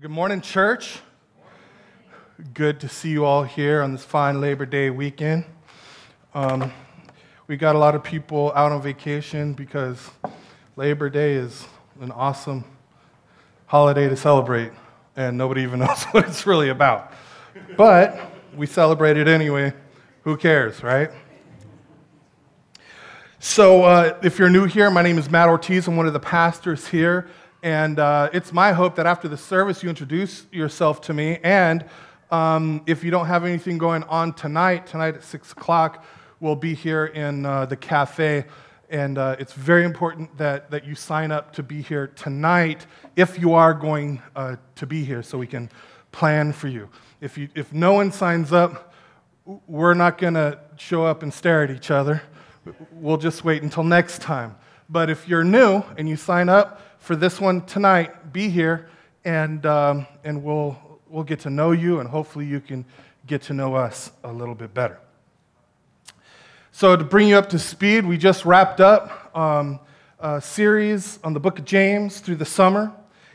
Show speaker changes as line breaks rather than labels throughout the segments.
Good morning, church. Good to see you all here on this fine Labor Day weekend. Um, we got a lot of people out on vacation because Labor Day is an awesome holiday to celebrate, and nobody even knows what it's really about. But we celebrate it anyway. Who cares, right? So, uh, if you're new here, my name is Matt Ortiz. I'm one of the pastors here. And uh, it's my hope that after the service, you introduce yourself to me. And um, if you don't have anything going on tonight, tonight at 6 o'clock, we'll be here in uh, the cafe. And uh, it's very important that, that you sign up to be here tonight if you are going uh, to be here so we can plan for you. If, you. if no one signs up, we're not going to show up and stare at each other. We'll just wait until next time. But if you're new and you sign up, for this one tonight, be here and, um, and we'll, we'll get to know you and hopefully you can get to know us a little bit better. So, to bring you up to speed, we just wrapped up um, a series on the book of James through the summer.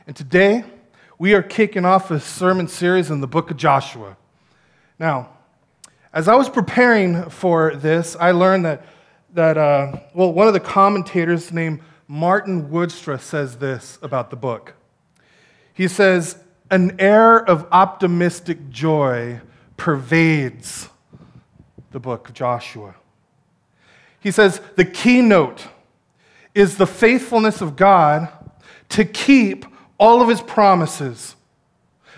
And today, we are kicking off a sermon series in the book of Joshua. Now, as I was preparing for this, I learned that, that uh, well, one of the commentators named Marten Woudstra says this about the book. He says, An air of optimistic joy pervades the book of Joshua. He says, The keynote is the faithfulness of God to keep all of his promises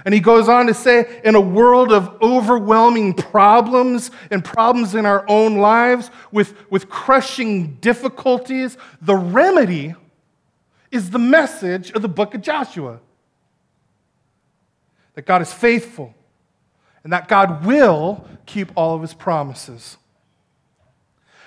and he goes on to say, in a world of overwhelming problems and problems in our own lives with, with crushing difficulties, the remedy is the message of the book of Joshua that God is faithful and that God will keep all of his promises.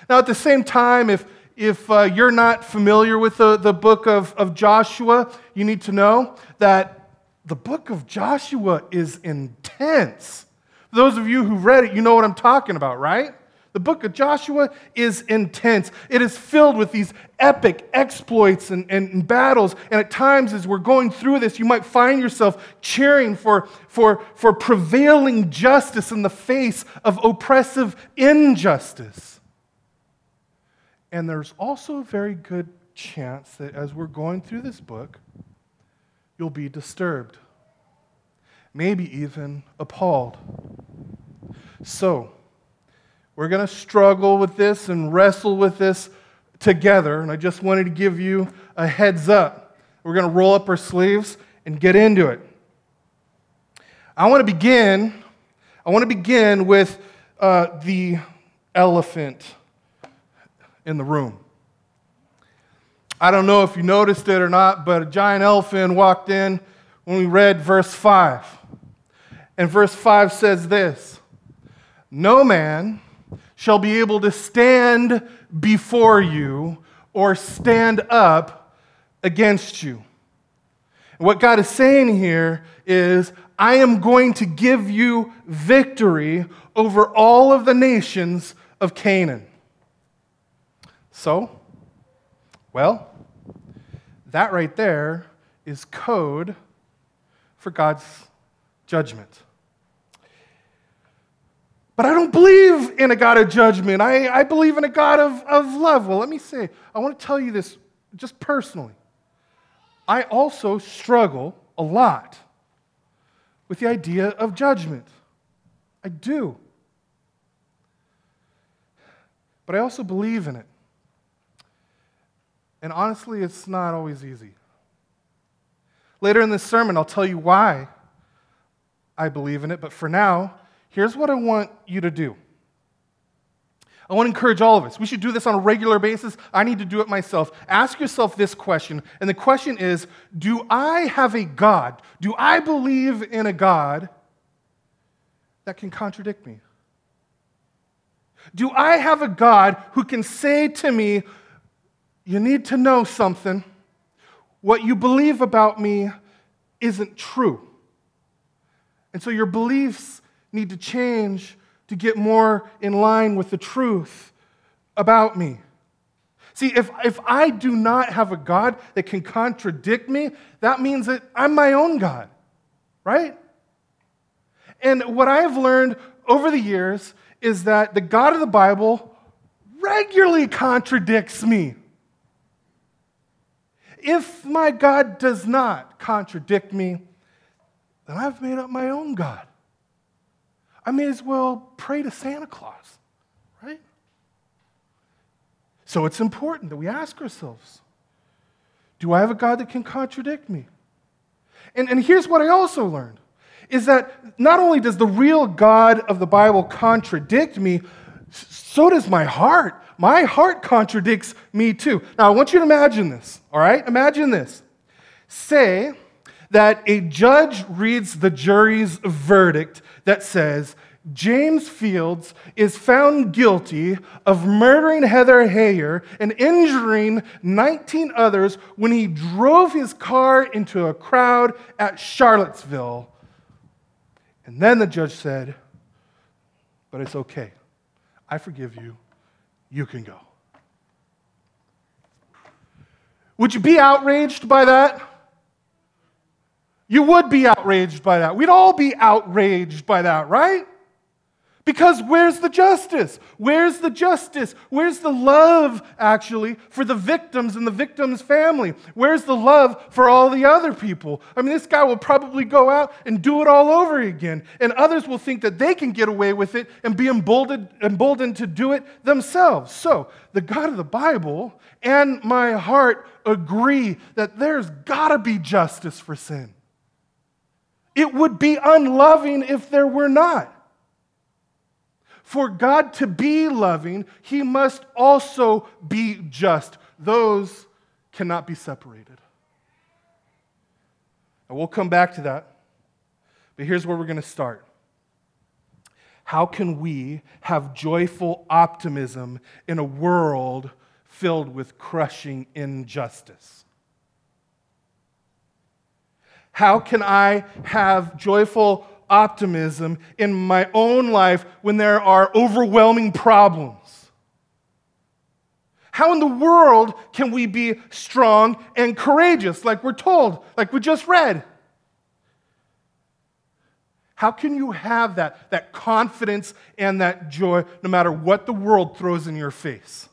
Now, at the same time, if, if uh, you're not familiar with the, the book of, of Joshua, you need to know that the book of Joshua is intense. For those of you who've read it, you know what I'm talking about, right? The book of Joshua is intense. It is filled with these epic exploits and, and, and, battles. And at times, as we're going through this, you might find yourself cheering for, for, for prevailing justice in the face of oppressive injustice. And there's also a very good chance that as we're going through this book, you'll be disturbed, maybe even appalled. So, we're going to struggle with this and wrestle with this together, and I just wanted to give you a heads up. We're going to roll up our sleeves and get into it. I want to begin. I want to begin with uh, the elephant in the room. I don't know if you noticed it or not, but a giant elephant walked in when we read verse 5. And verse 5 says this No man shall be able to stand before you or stand up against you. And what God is saying here is, I am going to give you victory over all of the nations of Canaan. So, well, that right there is code for God's judgment. But I don't believe in a God of judgment. I, I believe in a God of, of love. Well, let me say, I want to tell you this just personally. I also struggle a lot with the idea of judgment. I do. But I also believe in it. And honestly, it's not always easy. Later in this sermon, I'll tell you why I believe in it, but for now, here's what I want you to do. I want to encourage all of us. We should do this on a regular basis. I need to do it myself. Ask yourself this question, and the question is Do I have a God? Do I believe in a God that can contradict me? Do I have a God who can say to me, you need to know something. What you believe about me isn't true. And so your beliefs need to change to get more in line with the truth about me. See, if, if I do not have a God that can contradict me, that means that I'm my own God. right? And what I have learned over the years is that the God of the Bible regularly contradicts me. If my God does not contradict me, then I've made up my own God. I may as well pray to Santa Claus, right? So it's important that we ask ourselves do I have a God that can contradict me? And, and here's what I also learned is that not only does the real God of the Bible contradict me, so does my heart. My heart contradicts me too. Now, I want you to imagine this, all right? Imagine this. Say that a judge reads the jury's verdict that says, James Fields is found guilty of murdering Heather Heyer and injuring 19 others when he drove his car into a crowd at Charlottesville. And then the judge said, But it's okay. I forgive you. You can go. Would you be outraged by that? You would be outraged by that. We'd all be outraged by that, right? Because where's the justice? Where's the justice? Where's the love, actually, for the victims and the victim's family? Where's the love for all the other people? I mean, this guy will probably go out and do it all over again, and others will think that they can get away with it and be emboldened, emboldened to do it themselves. So, the God of the Bible and my heart agree that there's got to be justice for sin. It would be unloving if there were not. For God to be loving, he must also be just. Those cannot be separated. And we'll come back to that. But here's where we're going to start. How can we have joyful optimism in a world filled with crushing injustice? How can I have joyful optimism in my own life when there are overwhelming problems? How in the world can we be strong and courageous, like we're told, like we just read? How can you have that, that confidence and that joy no matter what the world throws in your face?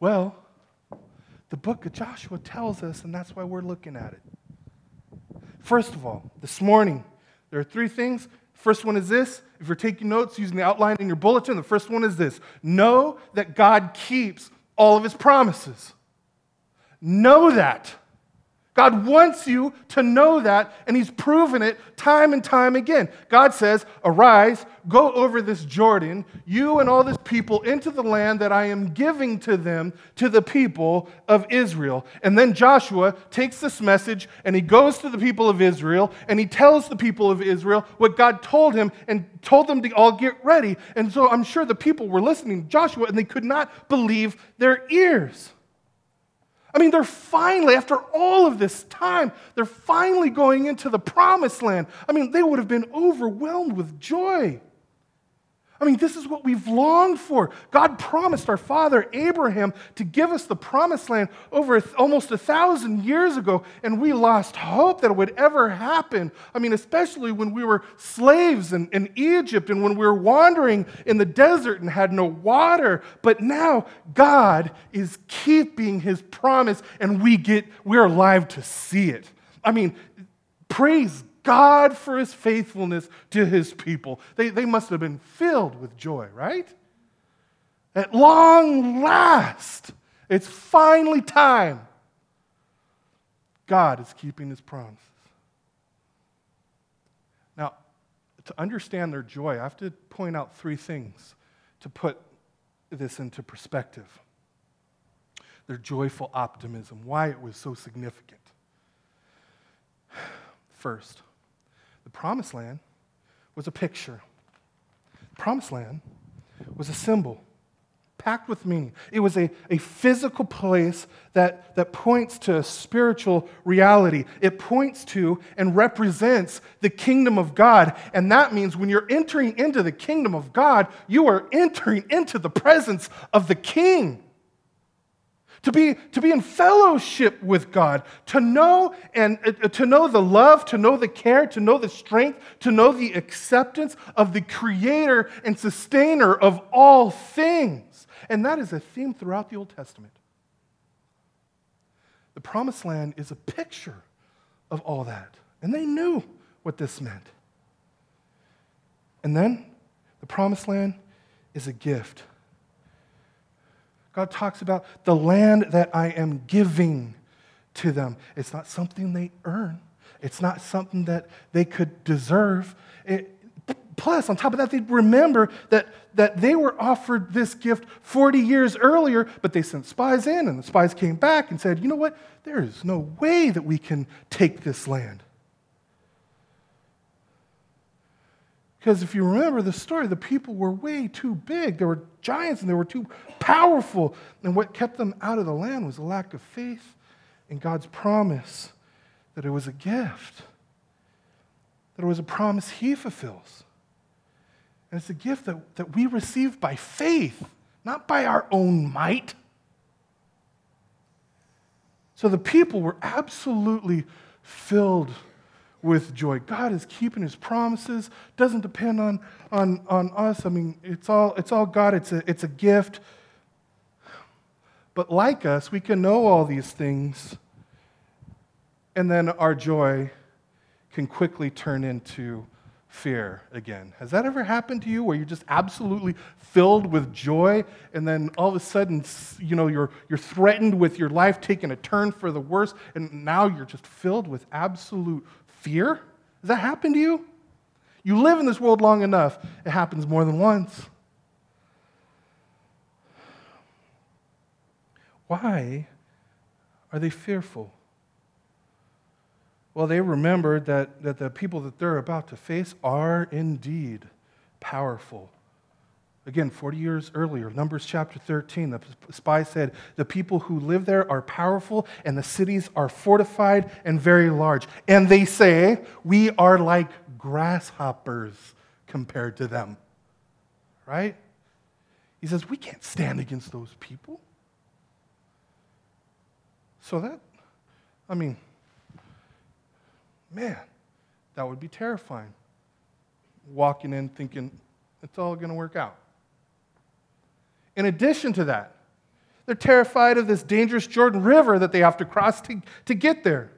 Well, the book of Joshua tells us, and that's why we're looking at it. First of all, this morning, there are three things. First one is this. If you're taking notes using the outline in your bulletin, the first one is this know that God keeps all of his promises. Know that. God wants you to know that, and He's proven it time and time again. God says, Arise, go over this Jordan, you and all this people, into the land that I am giving to them, to the people of Israel. And then Joshua takes this message and he goes to the people of Israel and he tells the people of Israel what God told him and told them to all get ready. And so I'm sure the people were listening to Joshua and they could not believe their ears. I mean, they're finally, after all of this time, they're finally going into the promised land. I mean, they would have been overwhelmed with joy. I mean, this is what we've longed for. God promised our father Abraham to give us the promised land over almost a thousand years ago, and we lost hope that it would ever happen. I mean, especially when we were slaves in, in Egypt and when we were wandering in the desert and had no water. But now God is keeping his promise, and we get we're alive to see it. I mean, praise God for his faithfulness to his people. They, they must have been filled with joy, right? At long last, it's finally time. God is keeping his promises. Now, to understand their joy, I have to point out three things to put this into perspective. Their joyful optimism, why it was so significant. First, the promised land was a picture. The promised land was a symbol packed with meaning. It was a, a physical place that, that points to a spiritual reality. It points to and represents the kingdom of God. And that means when you're entering into the kingdom of God, you are entering into the presence of the king. To be, to be in fellowship with God, to know and uh, to know the love, to know the care, to know the strength, to know the acceptance of the creator and sustainer of all things. And that is a theme throughout the Old Testament. The promised land is a picture of all that. And they knew what this meant. And then the promised land is a gift. God talks about the land that I am giving to them. It's not something they earn, it's not something that they could deserve. It, plus, on top of that, they remember that, that they were offered this gift 40 years earlier, but they sent spies in, and the spies came back and said, You know what? There is no way that we can take this land. Because if you remember the story, the people were way too big. They were giants and they were too powerful. And what kept them out of the land was a lack of faith in God's promise that it was a gift, that it was a promise He fulfills. And it's a gift that, that we receive by faith, not by our own might. So the people were absolutely filled with joy. God is keeping his promises, doesn't depend on, on, on us. I mean, it's all, it's all God, it's a, it's a gift. But like us, we can know all these things, and then our joy can quickly turn into fear again. Has that ever happened to you where you're just absolutely filled with joy and then all of a sudden you know you're you're threatened with your life taking a turn for the worse and now you're just filled with absolute fear? Does that happen to you? You live in this world long enough, it happens more than once. Why are they fearful? Well, they remembered that, that the people that they're about to face are indeed powerful. Again, 40 years earlier, Numbers chapter 13, the spy said, The people who live there are powerful, and the cities are fortified and very large. And they say, We are like grasshoppers compared to them. Right? He says, We can't stand against those people. So that, I mean, man, that would be terrifying. Walking in thinking, it's all going to work out. In addition to that, they're terrified of this dangerous Jordan River that they have to cross to, to get there.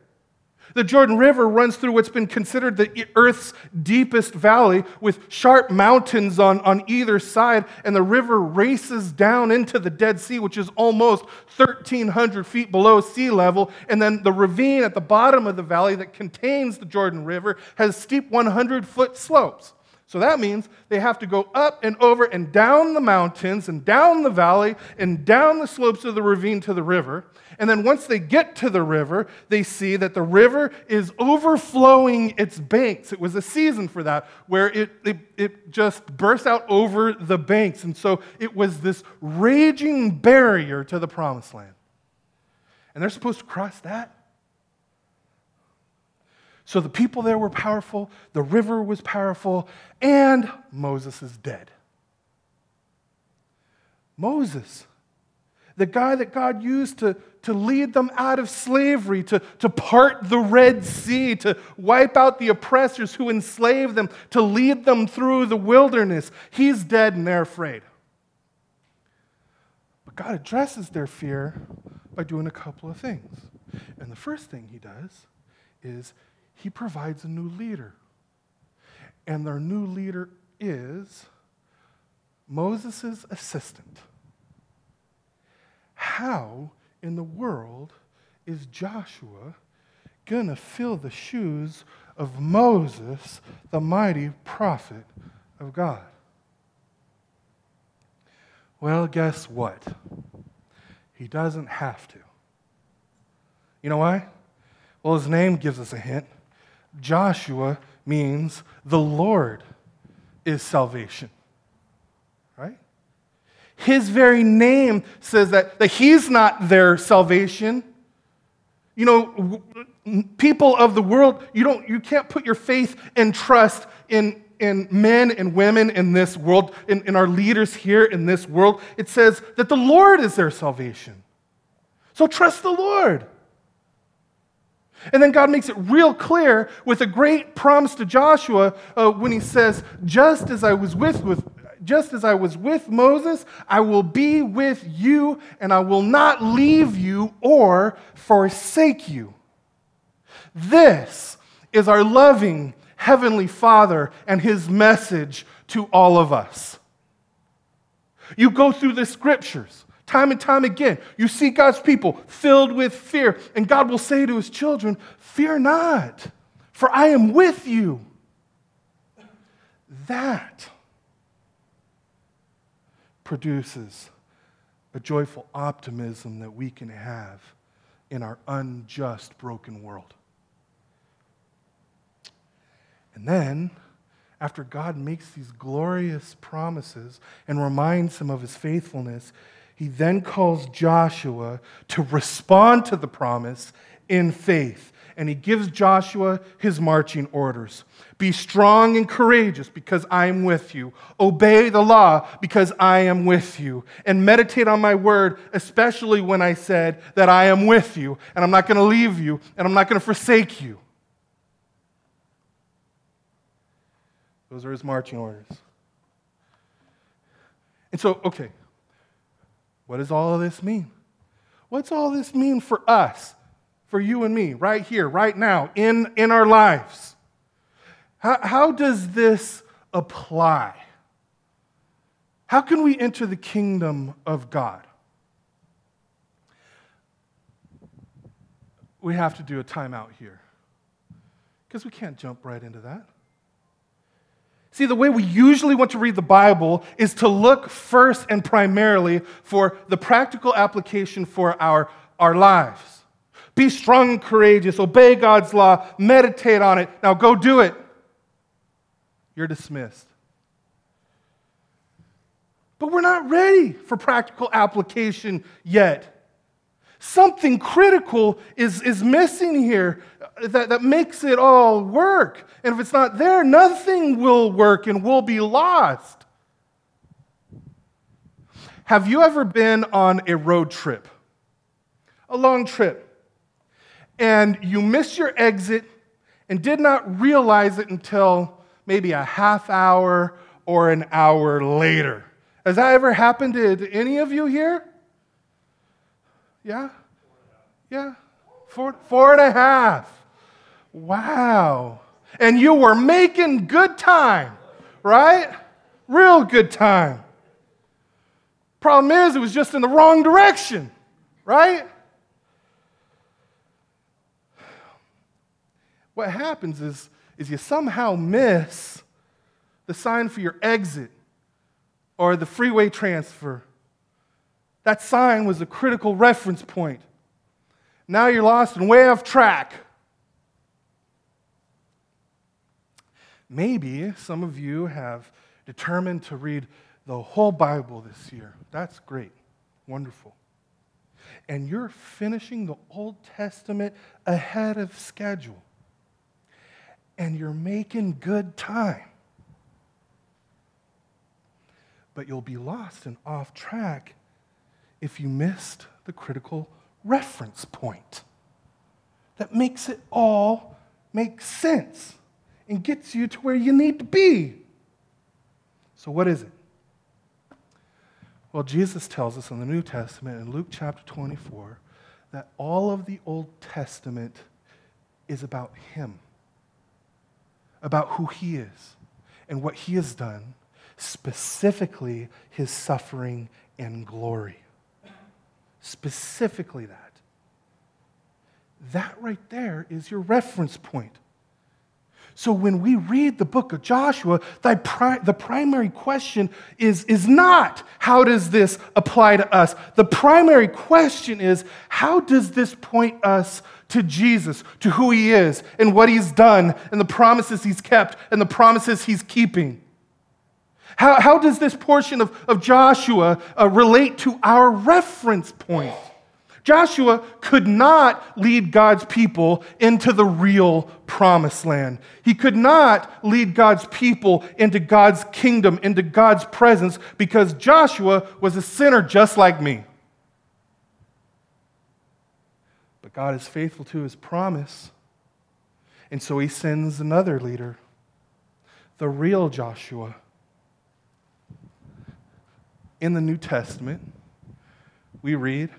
The Jordan River runs through what's been considered the Earth's deepest valley with sharp mountains on, on either side, and the river races down into the Dead Sea, which is almost 1,300 feet below sea level. And then the ravine at the bottom of the valley that contains the Jordan River has steep 100 foot slopes. So that means they have to go up and over and down the mountains and down the valley and down the slopes of the ravine to the river. And then once they get to the river, they see that the river is overflowing its banks. It was a season for that where it, it, it just burst out over the banks. And so it was this raging barrier to the promised land. And they're supposed to cross that so the people there were powerful, the river was powerful, and Moses is dead. Moses, the guy that God used to, to lead them out of slavery, to, to part the Red Sea, to wipe out the oppressors who enslaved them, to lead them through the wilderness, he's dead and they're afraid. But God addresses their fear by doing a couple of things. And the first thing he does is he provides a new leader. And their new leader is Moses' assistant. How in the world is Joshua going to fill the shoes of Moses, the mighty prophet of God? Well, guess what? He doesn't have to. You know why? Well, his name gives us a hint. Joshua means the Lord is salvation. Right? His very name says that, that he's not their salvation. You know, people of the world, you, don't, you can't put your faith and trust in, in men and women in this world, in, in our leaders here in this world. It says that the Lord is their salvation. So trust the Lord. And then God makes it real clear with a great promise to Joshua uh, when he says, "Just as I was with, with just as I was with Moses, I will be with you, and I will not leave you or forsake you." This is our loving heavenly Father and his message to all of us. You go through the scriptures time and time again. You see God's people filled with fear, and God will say to his children, Fear not, for I am with you. That produces a joyful optimism that we can have in our unjust, broken world. And then, after God makes these glorious promises and reminds him of his faithfulness, he then calls Joshua to respond to the promise in faith. And he gives Joshua his marching orders Be strong and courageous because I am with you. Obey the law because I am with you. And meditate on my word, especially when I said that I am with you and I'm not going to leave you and I'm not going to forsake you. Those are his marching orders. And so, okay, what does all of this mean? What's all this mean for us, for you and me, right here, right now, in, in our lives? How, how does this apply? How can we enter the kingdom of God? We have to do a timeout here because we can't jump right into that. See, the way we usually want to read the Bible is to look first and primarily for the practical application for our, our lives. Be strong and courageous, obey God's law, meditate on it. Now go do it. You're dismissed. But we're not ready for practical application yet. Something critical is, is missing here that, that makes it all work. And if it's not there, nothing will work and we'll be lost. Have you ever been on a road trip? A long trip. And you missed your exit and did not realize it until maybe a half hour or an hour later. Has that ever happened to any of you here? Yeah? Yeah. Four, four and a half. Wow. And you were making good time, right? Real good time. Problem is, it was just in the wrong direction, right? What happens is, is you somehow miss the sign for your exit or the freeway transfer. That sign was a critical reference point. Now you're lost and way off track. Maybe some of you have determined to read the whole Bible this year. That's great. Wonderful. And you're finishing the Old Testament ahead of schedule. And you're making good time. But you'll be lost and off track if you missed the critical reference point that makes it all make sense and gets you to where you need to be. So, what is it? Well, Jesus tells us in the New Testament, in Luke chapter 24, that all of the Old Testament is about Him, about who He is and what He has done, specifically His suffering and glory specifically that. That right there is your reference point. So when we read the book of Joshua, the primary question is, is not how does this apply to us? The primary question is how does this point us to Jesus, to who he is, and what he's done, and the promises he's kept, and the promises he's keeping? How, how does this portion of, of Joshua uh, relate to our reference point? Joshua could not lead God's people into the real promised land. He could not lead God's people into God's kingdom, into God's presence, because Joshua was a sinner just like me. But God is faithful to his promise. And so he sends another leader, the real Joshua. In the New Testament, we read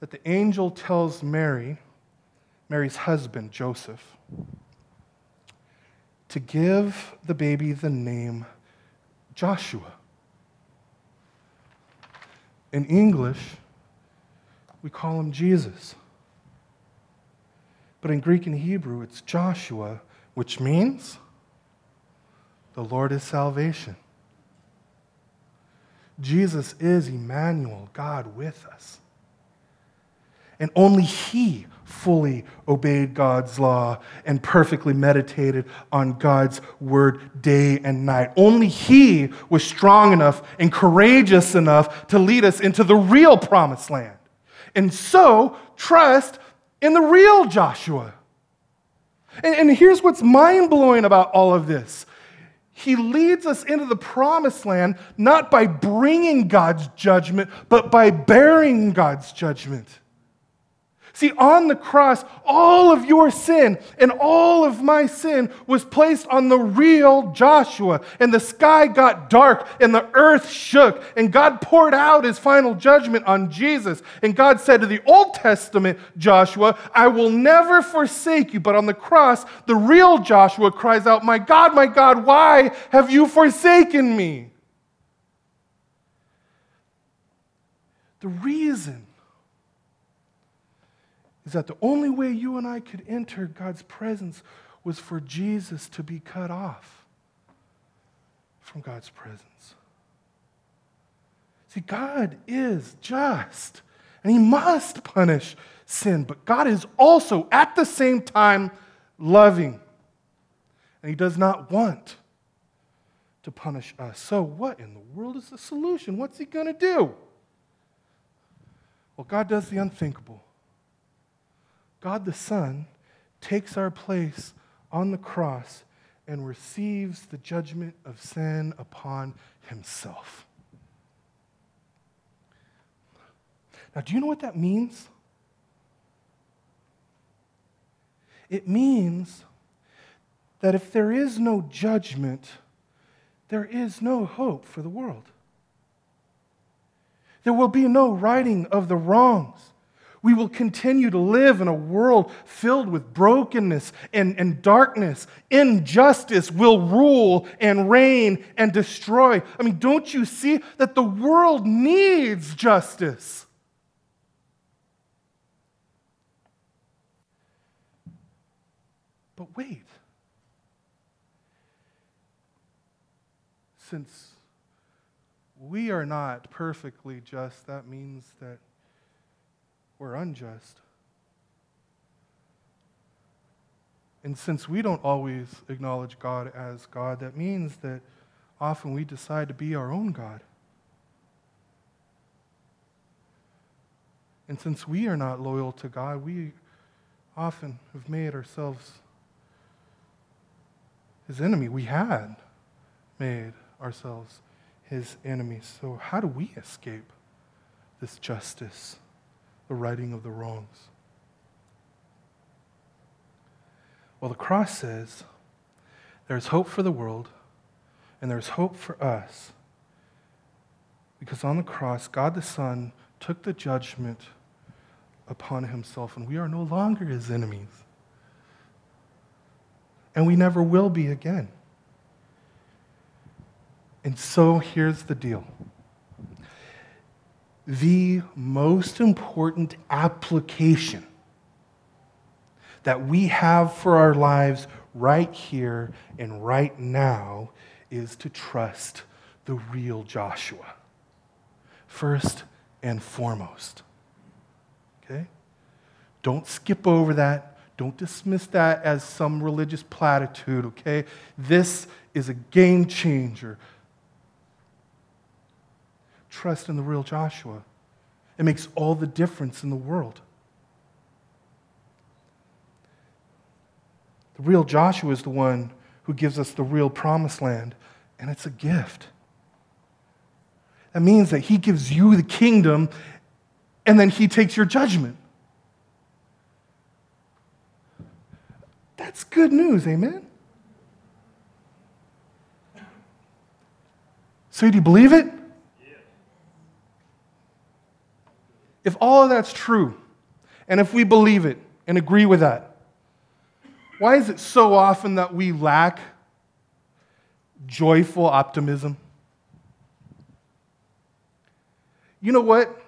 that the angel tells Mary, Mary's husband, Joseph, to give the baby the name Joshua. In English, we call him Jesus. But in Greek and Hebrew, it's Joshua, which means the Lord is salvation. Jesus is Emmanuel, God with us. And only He fully obeyed God's law and perfectly meditated on God's word day and night. Only He was strong enough and courageous enough to lead us into the real promised land. And so, trust in the real Joshua. And, and here's what's mind blowing about all of this he leads us into the promised land not by bringing God's judgment, but by bearing God's judgment. See, on the cross, all of your sin and all of my sin was placed on the real Joshua. And the sky got dark and the earth shook. And God poured out his final judgment on Jesus. And God said to the Old Testament Joshua, I will never forsake you. But on the cross, the real Joshua cries out, My God, my God, why have you forsaken me? The reason is that the only way you and I could enter God's presence was for Jesus to be cut off from God's presence. See, God is just, and He must punish sin, but God is also at the same time loving, and He does not want to punish us. So, what in the world is the solution? What's He going to do? Well, God does the unthinkable. God the Son takes our place on the cross and receives the judgment of sin upon himself. Now, do you know what that means? It means that if there is no judgment, there is no hope for the world. There will be no righting of the wrongs. We will continue to live in a world filled with brokenness and, and darkness. Injustice will rule and reign and destroy. I mean, don't you see that the world needs justice? But wait. Since we are not perfectly just, that means that we're unjust. And since we don't always acknowledge God as God, that means that often we decide to be our own God. And since we are not loyal to God, we often have made ourselves his enemy. We had made ourselves his enemies. So, how do we escape this justice? The righting of the wrongs. Well, the cross says there's hope for the world and there's hope for us. Because on the cross, God the Son took the judgment upon himself, and we are no longer his enemies. And we never will be again. And so here's the deal the most important application that we have for our lives right here and right now is to trust the real Joshua. First and foremost. Okay? Don't skip over that. Don't dismiss that as some religious platitude, okay? This is a game changer trust in the real Joshua. It makes all the difference in the world. The real Joshua is the one who gives us the real promised land, and it's a gift. That means that he gives you the kingdom, and then he takes your judgment. That's good news, amen? So, do you believe it? If all of that's true, and if we believe it and agree with that, why is it so often that we lack joyful optimism? You know what?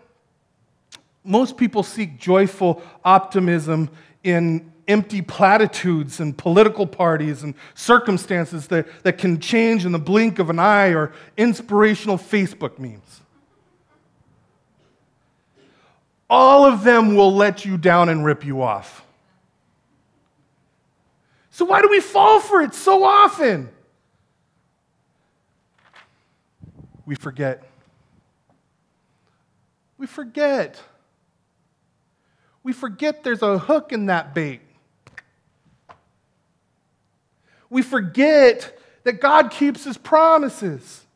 Most people seek joyful optimism in empty platitudes and political parties and circumstances that, that can change in the blink of an eye or inspirational Facebook memes. All of them will let you down and rip you off. So, why do we fall for it so often? We forget. We forget. We forget there's a hook in that bait. We forget that God keeps his promises.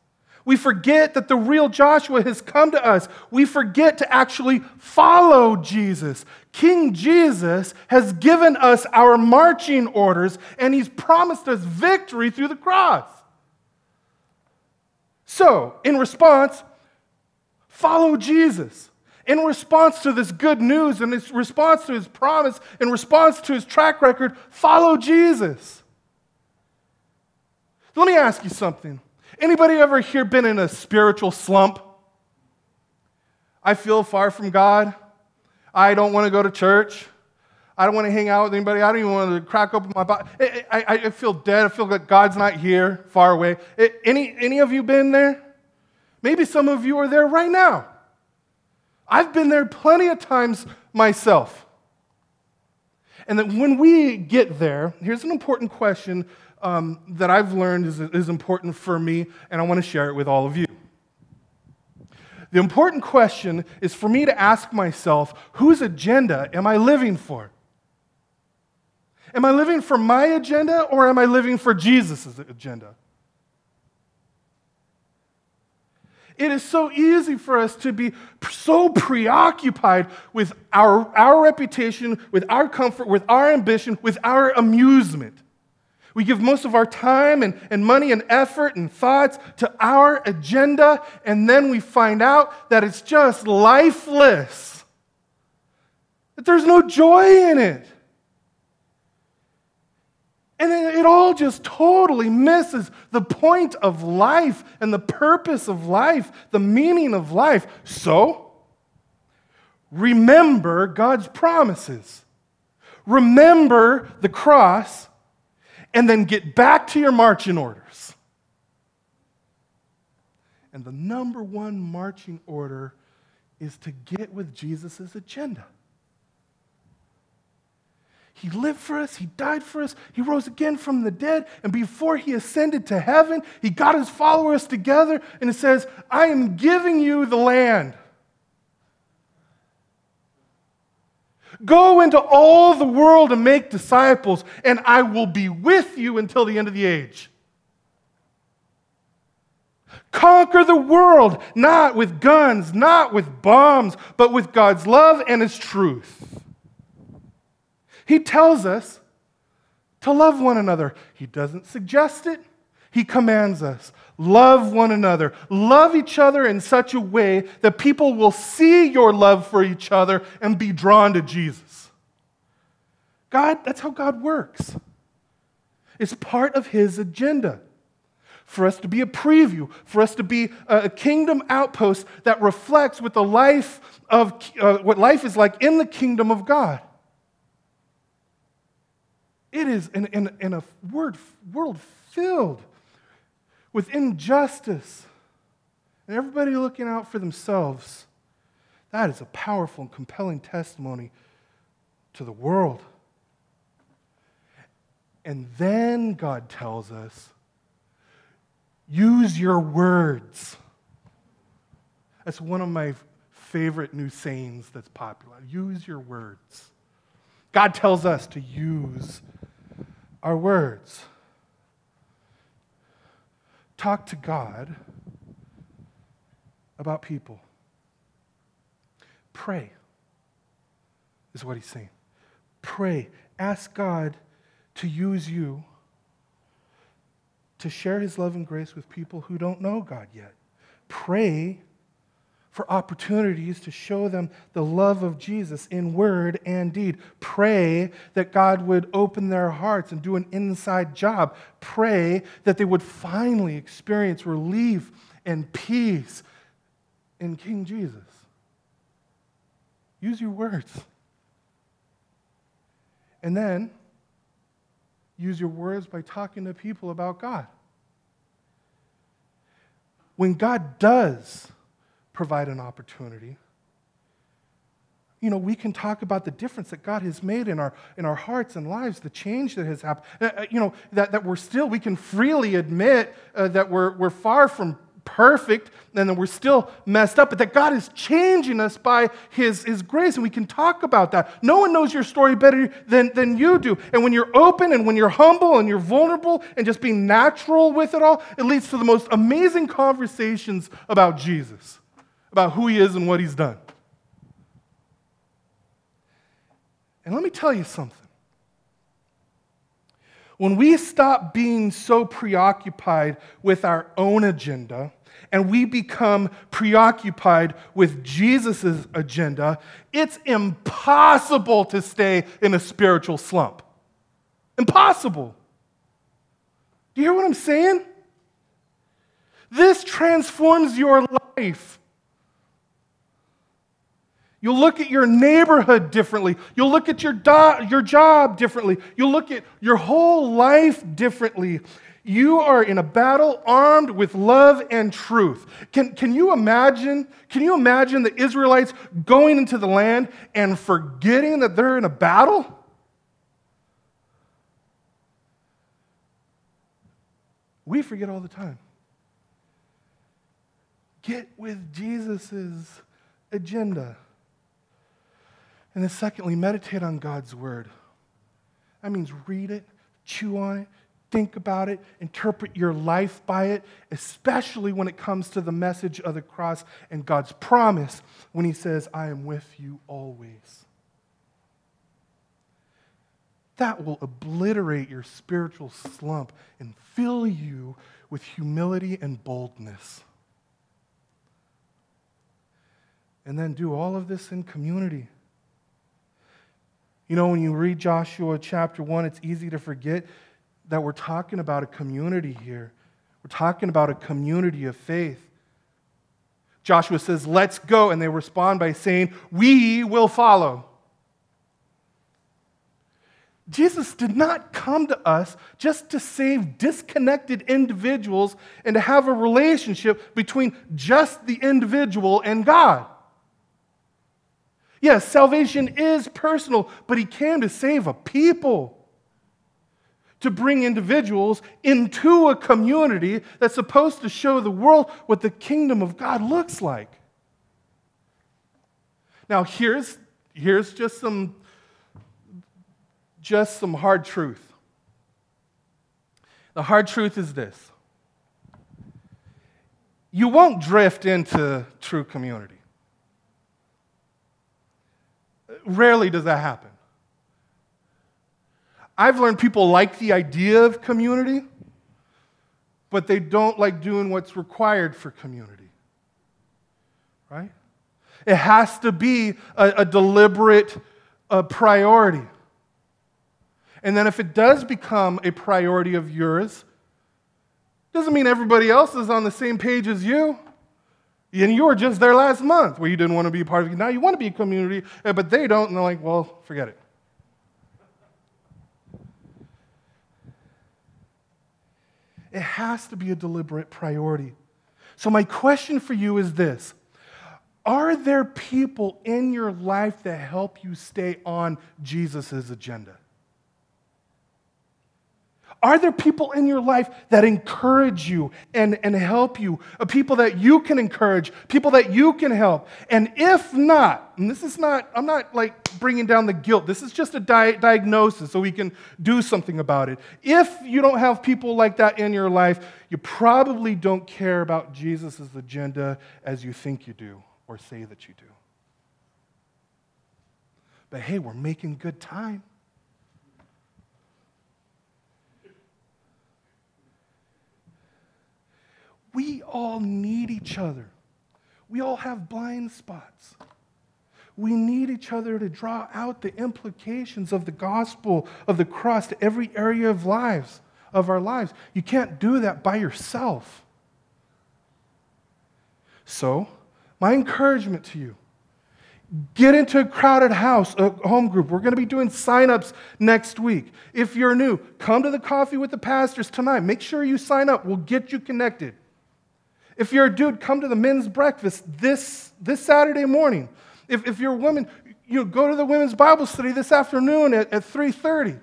We forget that the real Joshua has come to us. We forget to actually follow Jesus. King Jesus has given us our marching orders and he's promised us victory through the cross. So, in response, follow Jesus. In response to this good news, in response to his promise, in response to his track record, follow Jesus. Let me ask you something. Anybody ever here been in a spiritual slump? I feel far from God. I don't want to go to church. I don't want to hang out with anybody. I don't even want to crack open my body. I, I, I feel dead. I feel like God's not here, far away. Any, any of you been there? Maybe some of you are there right now. I've been there plenty of times myself. And that when we get there, here's an important question um, that I've learned is, is important for me, and I want to share it with all of you. The important question is for me to ask myself whose agenda am I living for? Am I living for my agenda or am I living for Jesus' agenda? It is so easy for us to be so preoccupied with our, our reputation, with our comfort, with our ambition, with our amusement. We give most of our time and, and money and effort and thoughts to our agenda, and then we find out that it's just lifeless, that there's no joy in it. And it all just totally misses the point of life and the purpose of life, the meaning of life. So, remember God's promises. Remember the cross and then get back to your marching orders. And the number one marching order is to get with Jesus' agenda. He lived for us, He died for us, He rose again from the dead, and before He ascended to heaven, He got His followers together and it says, I am giving you the land. Go into all the world and make disciples, and I will be with you until the end of the age. Conquer the world, not with guns, not with bombs, but with God's love and His truth. He tells us to love one another. He doesn't suggest it, He commands us. Love one another. Love each other in such a way that people will see your love for each other and be drawn to Jesus. God, that's how God works. It's part of His agenda for us to be a preview, for us to be a kingdom outpost that reflects what the life of uh, what life is like in the kingdom of God. It is in, in, in a word, world filled with injustice and everybody looking out for themselves, that is a powerful and compelling testimony to the world. And then God tells us use your words. That's one of my favorite new sayings that's popular. Use your words. God tells us to use our words talk to God about people. Pray, is what he's saying. Pray. Ask God to use you to share his love and grace with people who don't know God yet. Pray for opportunities to show them the love of Jesus in word and deed. Pray that God would open their hearts and do an inside job. Pray that they would finally experience relief and peace in King Jesus. Use your words. And then use your words by talking to people about God. When God does provide an opportunity, you know, we can talk about the difference that God has made in our, in our hearts and lives, the change that has happened. Uh, uh you know, that, that we're still, we can freely admit uh, that we're, we're far from perfect and that we're still messed up, but that God is changing us by His, His grace, and we can talk about that. No one knows your story better than, than you do. And when you're open and when you're humble and you're vulnerable and just being natural with it all, it leads to the most amazing conversations about Jesus, about who He is and what He's done. And let me tell you something. When we stop being so preoccupied with our own agenda and we become preoccupied with Jesus' agenda, it's impossible to stay in a spiritual slump. Impossible. Do you hear what I'm saying? This transforms your life. You'll look at your neighborhood differently. You'll look at your, do- your job differently. You'll look at your whole life differently. You are in a battle armed with love and truth. Can, can you imagine? Can you imagine the Israelites going into the land and forgetting that they're in a battle? We forget all the time. Get with Jesus' agenda. And then, secondly, meditate on God's word. That means read it, chew on it, think about it, interpret your life by it, especially when it comes to the message of the cross and God's promise when He says, I am with you always. That will obliterate your spiritual slump and fill you with humility and boldness. And then do all of this in community. You know, when you read Joshua chapter 1, it's easy to forget that we're talking about a community here. We're talking about a community of faith. Joshua says, Let's go. And they respond by saying, We will follow. Jesus did not come to us just to save disconnected individuals and to have a relationship between just the individual and God. Yes, salvation is personal, but he came to save a people, to bring individuals into a community that's supposed to show the world what the kingdom of God looks like. Now, here's, here's just some just some hard truth. The hard truth is this you won't drift into true community. Rarely does that happen. I've learned people like the idea of community, but they don't like doing what's required for community. Right? It has to be a, a deliberate priority. And then if it does become a priority of yours, doesn't mean everybody else is on the same page as you. And you were just there last month where you didn't want to be a part of it. Now you want to be a community, eh, but they don't, and they're like, well, forget it. It has to be a deliberate priority. So, my question for you is this Are there people in your life that help you stay on Jesus' agenda? Are there people in your life that encourage you and, and help you? Uh, people that you can encourage, people that you can help? And if not, and this is not, I'm not like bringing down the guilt, this is just a di- diagnosis so we can do something about it. If you don't have people like that in your life, you probably don't care about Jesus' agenda as you think you do or say that you do. But hey, we're making good time. We all need each other. We all have blind spots. We need each other to draw out the implications of the gospel of the cross to every area of lives of our lives. You can't do that by yourself. So, my encouragement to you get into a crowded house, a home group. We're going to be doing sign-ups next week. If you're new, come to the coffee with the pastors tonight. Make sure you sign up. We'll get you connected. If you're a dude, come to the men's breakfast this, this Saturday morning. If, if you're a woman, you know, go to the women's Bible study this afternoon at, at 3.30.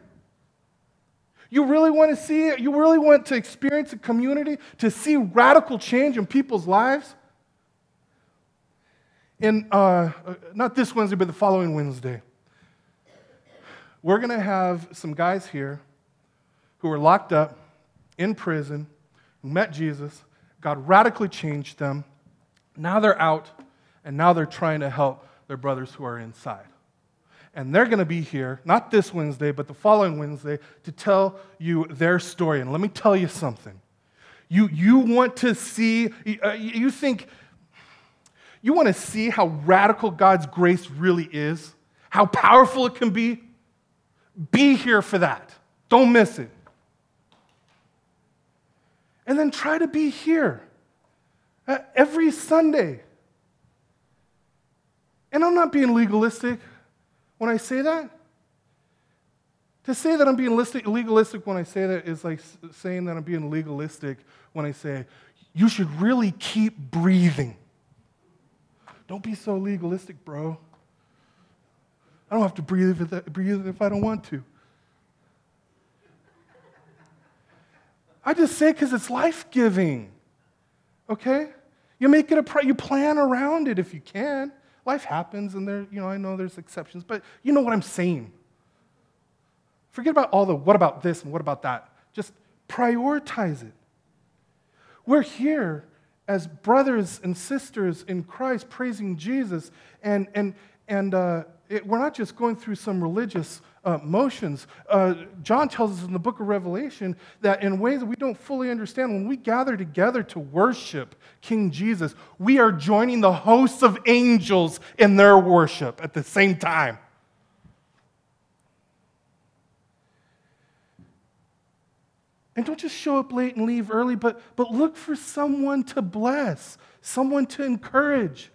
You really want to see it? You really want to experience a community, to see radical change in people's lives? In, uh, not this Wednesday, but the following Wednesday, we're going to have some guys here who are locked up in prison, who met Jesus. God radically changed them. Now they're out, and now they're trying to help their brothers who are inside. And they're going to be here, not this Wednesday, but the following Wednesday, to tell you their story. And let me tell you something. You, you want to see, uh, you think, you want to see how radical God's grace really is, how powerful it can be? Be here for that. Don't miss it. And then try to be here uh, every Sunday. And I'm not being legalistic when I say that. To say that I'm being legalistic when I say that is like saying that I'm being legalistic when I say, you should really keep breathing. Don't be so legalistic, bro. I don't have to breathe if, breathe if I don't want to. I just say because it's life giving. Okay? You make it a you plan around it if you can. Life happens, and there, you know, I know there's exceptions, but you know what I'm saying. Forget about all the what about this and what about that. Just prioritize it. We're here as brothers and sisters in Christ praising Jesus, and, and, and uh, it, we're not just going through some religious uh, motions. Uh, John tells us in the book of Revelation that in ways that we don't fully understand, when we gather together to worship King Jesus, we are joining the hosts of angels in their worship at the same time. And don't just show up late and leave early, but, but look for someone to bless, someone to encourage.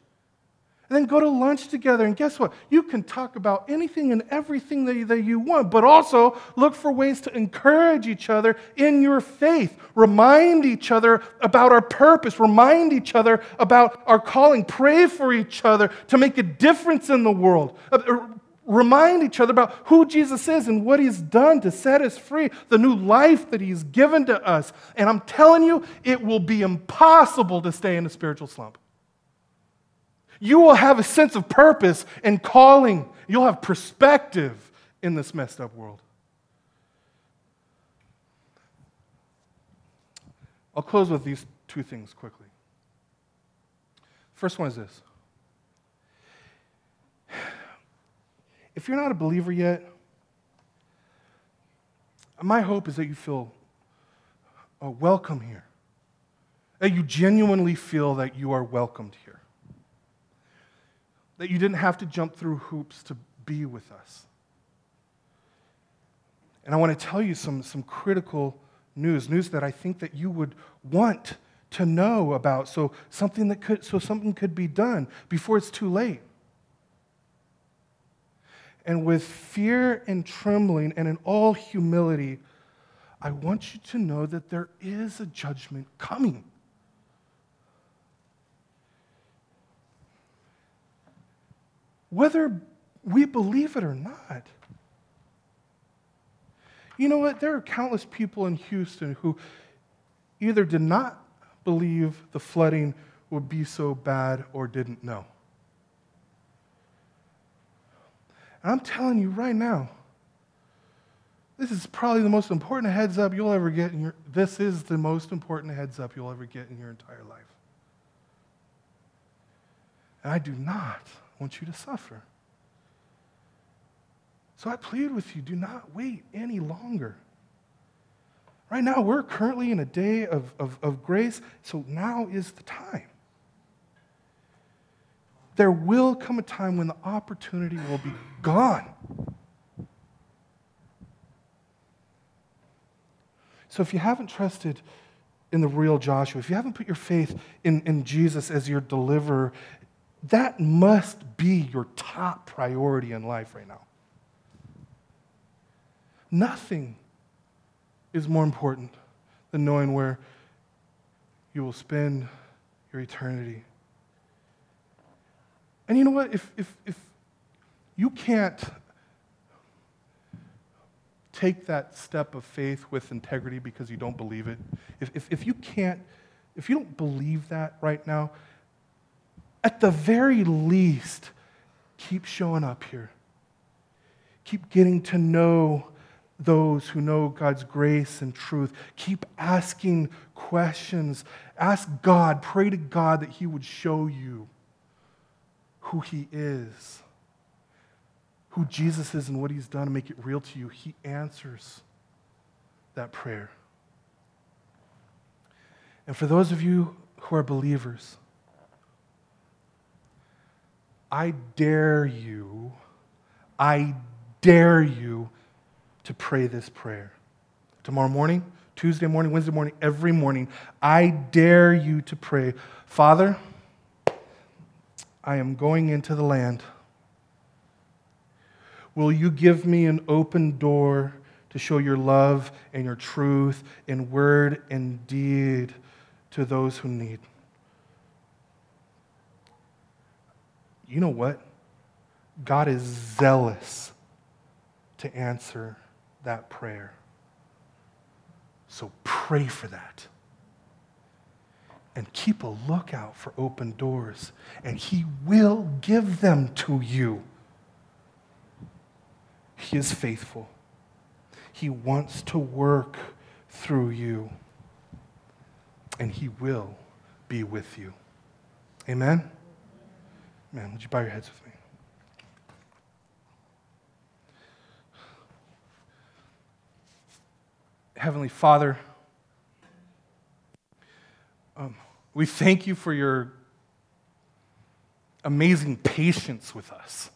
And then go to lunch together. And guess what? You can talk about anything and everything that you, that you want, but also look for ways to encourage each other in your faith. Remind each other about our purpose. Remind each other about our calling. Pray for each other to make a difference in the world. Uh, remind each other about who Jesus is and what he's done to set us free, the new life that he's given to us. And I'm telling you, it will be impossible to stay in a spiritual slump. You will have a sense of purpose and calling. You'll have perspective in this messed up world. I'll close with these two things quickly. First one is this If you're not a believer yet, my hope is that you feel welcome here, that you genuinely feel that you are welcomed here, that you didn't have to jump through hoops to be with us. And I want to tell you some, some critical news, news that I think that you would want to know about so something that could so something could be done before it's too late and with fear and trembling and in all humility, I want you to know that there is a judgment coming. Whether we believe it or not. You know what? There are countless people in Houston who either did not believe the flooding would be so bad or didn't know. And I'm telling you right now, this is probably the most important heads up you'll ever get in your this is the most important heads up you'll ever get in your entire life. And I do not want you to suffer. So I plead with you, do not wait any longer. Right now, we're currently in a day of, of, of grace, so now is the time. There will come a time when the opportunity will be gone. So if you haven't trusted in the real Joshua, if you haven't put your faith in, in Jesus as your deliverer, that must be your top priority in life right now. Nothing is more important than knowing where you will spend your eternity. And you know what? If, if, if you can't take that step of faith with integrity because you don't believe it, if, if, if you can't, if you don't believe that right now, at the very least, keep showing up here. Keep getting to know those who know God's grace and truth. Keep asking questions. Ask God, pray to God that He would show you who He is, who Jesus is, and what He's done, and make it real to you. He answers that prayer. And for those of you who are believers, I dare you, I dare you to pray this prayer. Tomorrow morning, Tuesday morning, Wednesday morning, every morning, I dare you to pray, Father, I am going into the land. Will you give me an open door to show your love and your truth in word and deed to those who need? You know what? God is zealous to answer that prayer. So pray for that. And keep a lookout for open doors, and He will give them to you. He is faithful. He wants to work through you, and He will be with you. Amen? Amen. Would you bow your heads with me? Heavenly Father, um, we thank you for your amazing patience with us.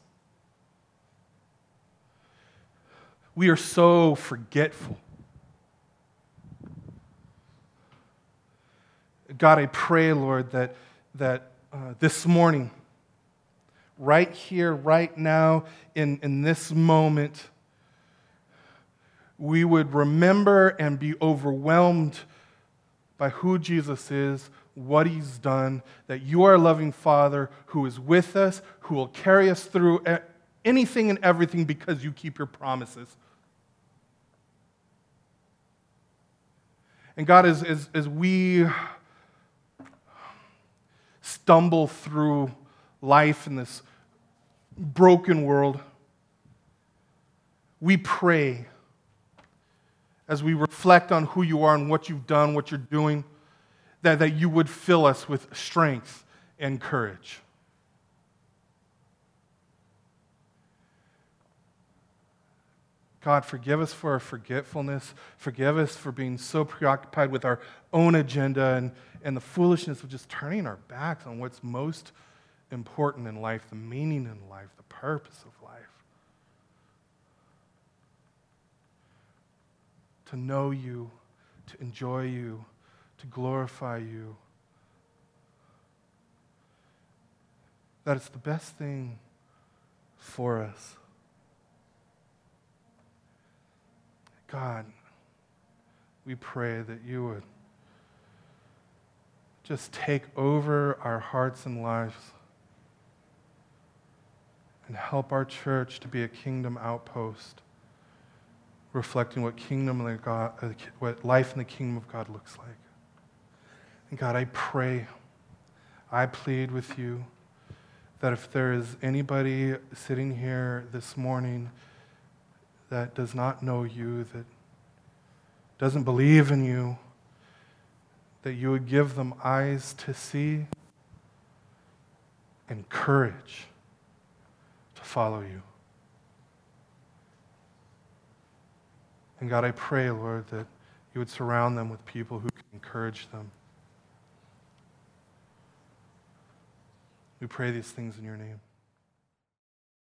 We are so forgetful. God, I pray, Lord, that, that uh, this morning, right here, right now, in, in this moment, we would remember and be overwhelmed by who Jesus is, what he's done, that you are a loving Father who is with us, who will carry us through anything and everything because you keep your promises. And God, as, as, as we stumble through life in this broken world, we pray as we reflect on who you are and what you've done, what you're doing, that, that you would fill us with strength and courage. God, forgive us for our forgetfulness. Forgive us for being so preoccupied with our own agenda and, and the foolishness of just turning our backs on what's most important in life, the meaning in life, the purpose of life. to know you, to enjoy you, to glorify you. That it's the best thing for us. God, we pray that you would just take over our hearts and lives and help our church to be a kingdom outpost reflecting what kingdom God, uh, what life in the kingdom of God looks like. And God, I pray, I plead with you that if there is anybody sitting here this morning that does not know you, that doesn't believe in you, that you would give them eyes to see and courage follow you. And God, I pray, Lord, that you would surround them with people who can encourage them. We pray these things in your name.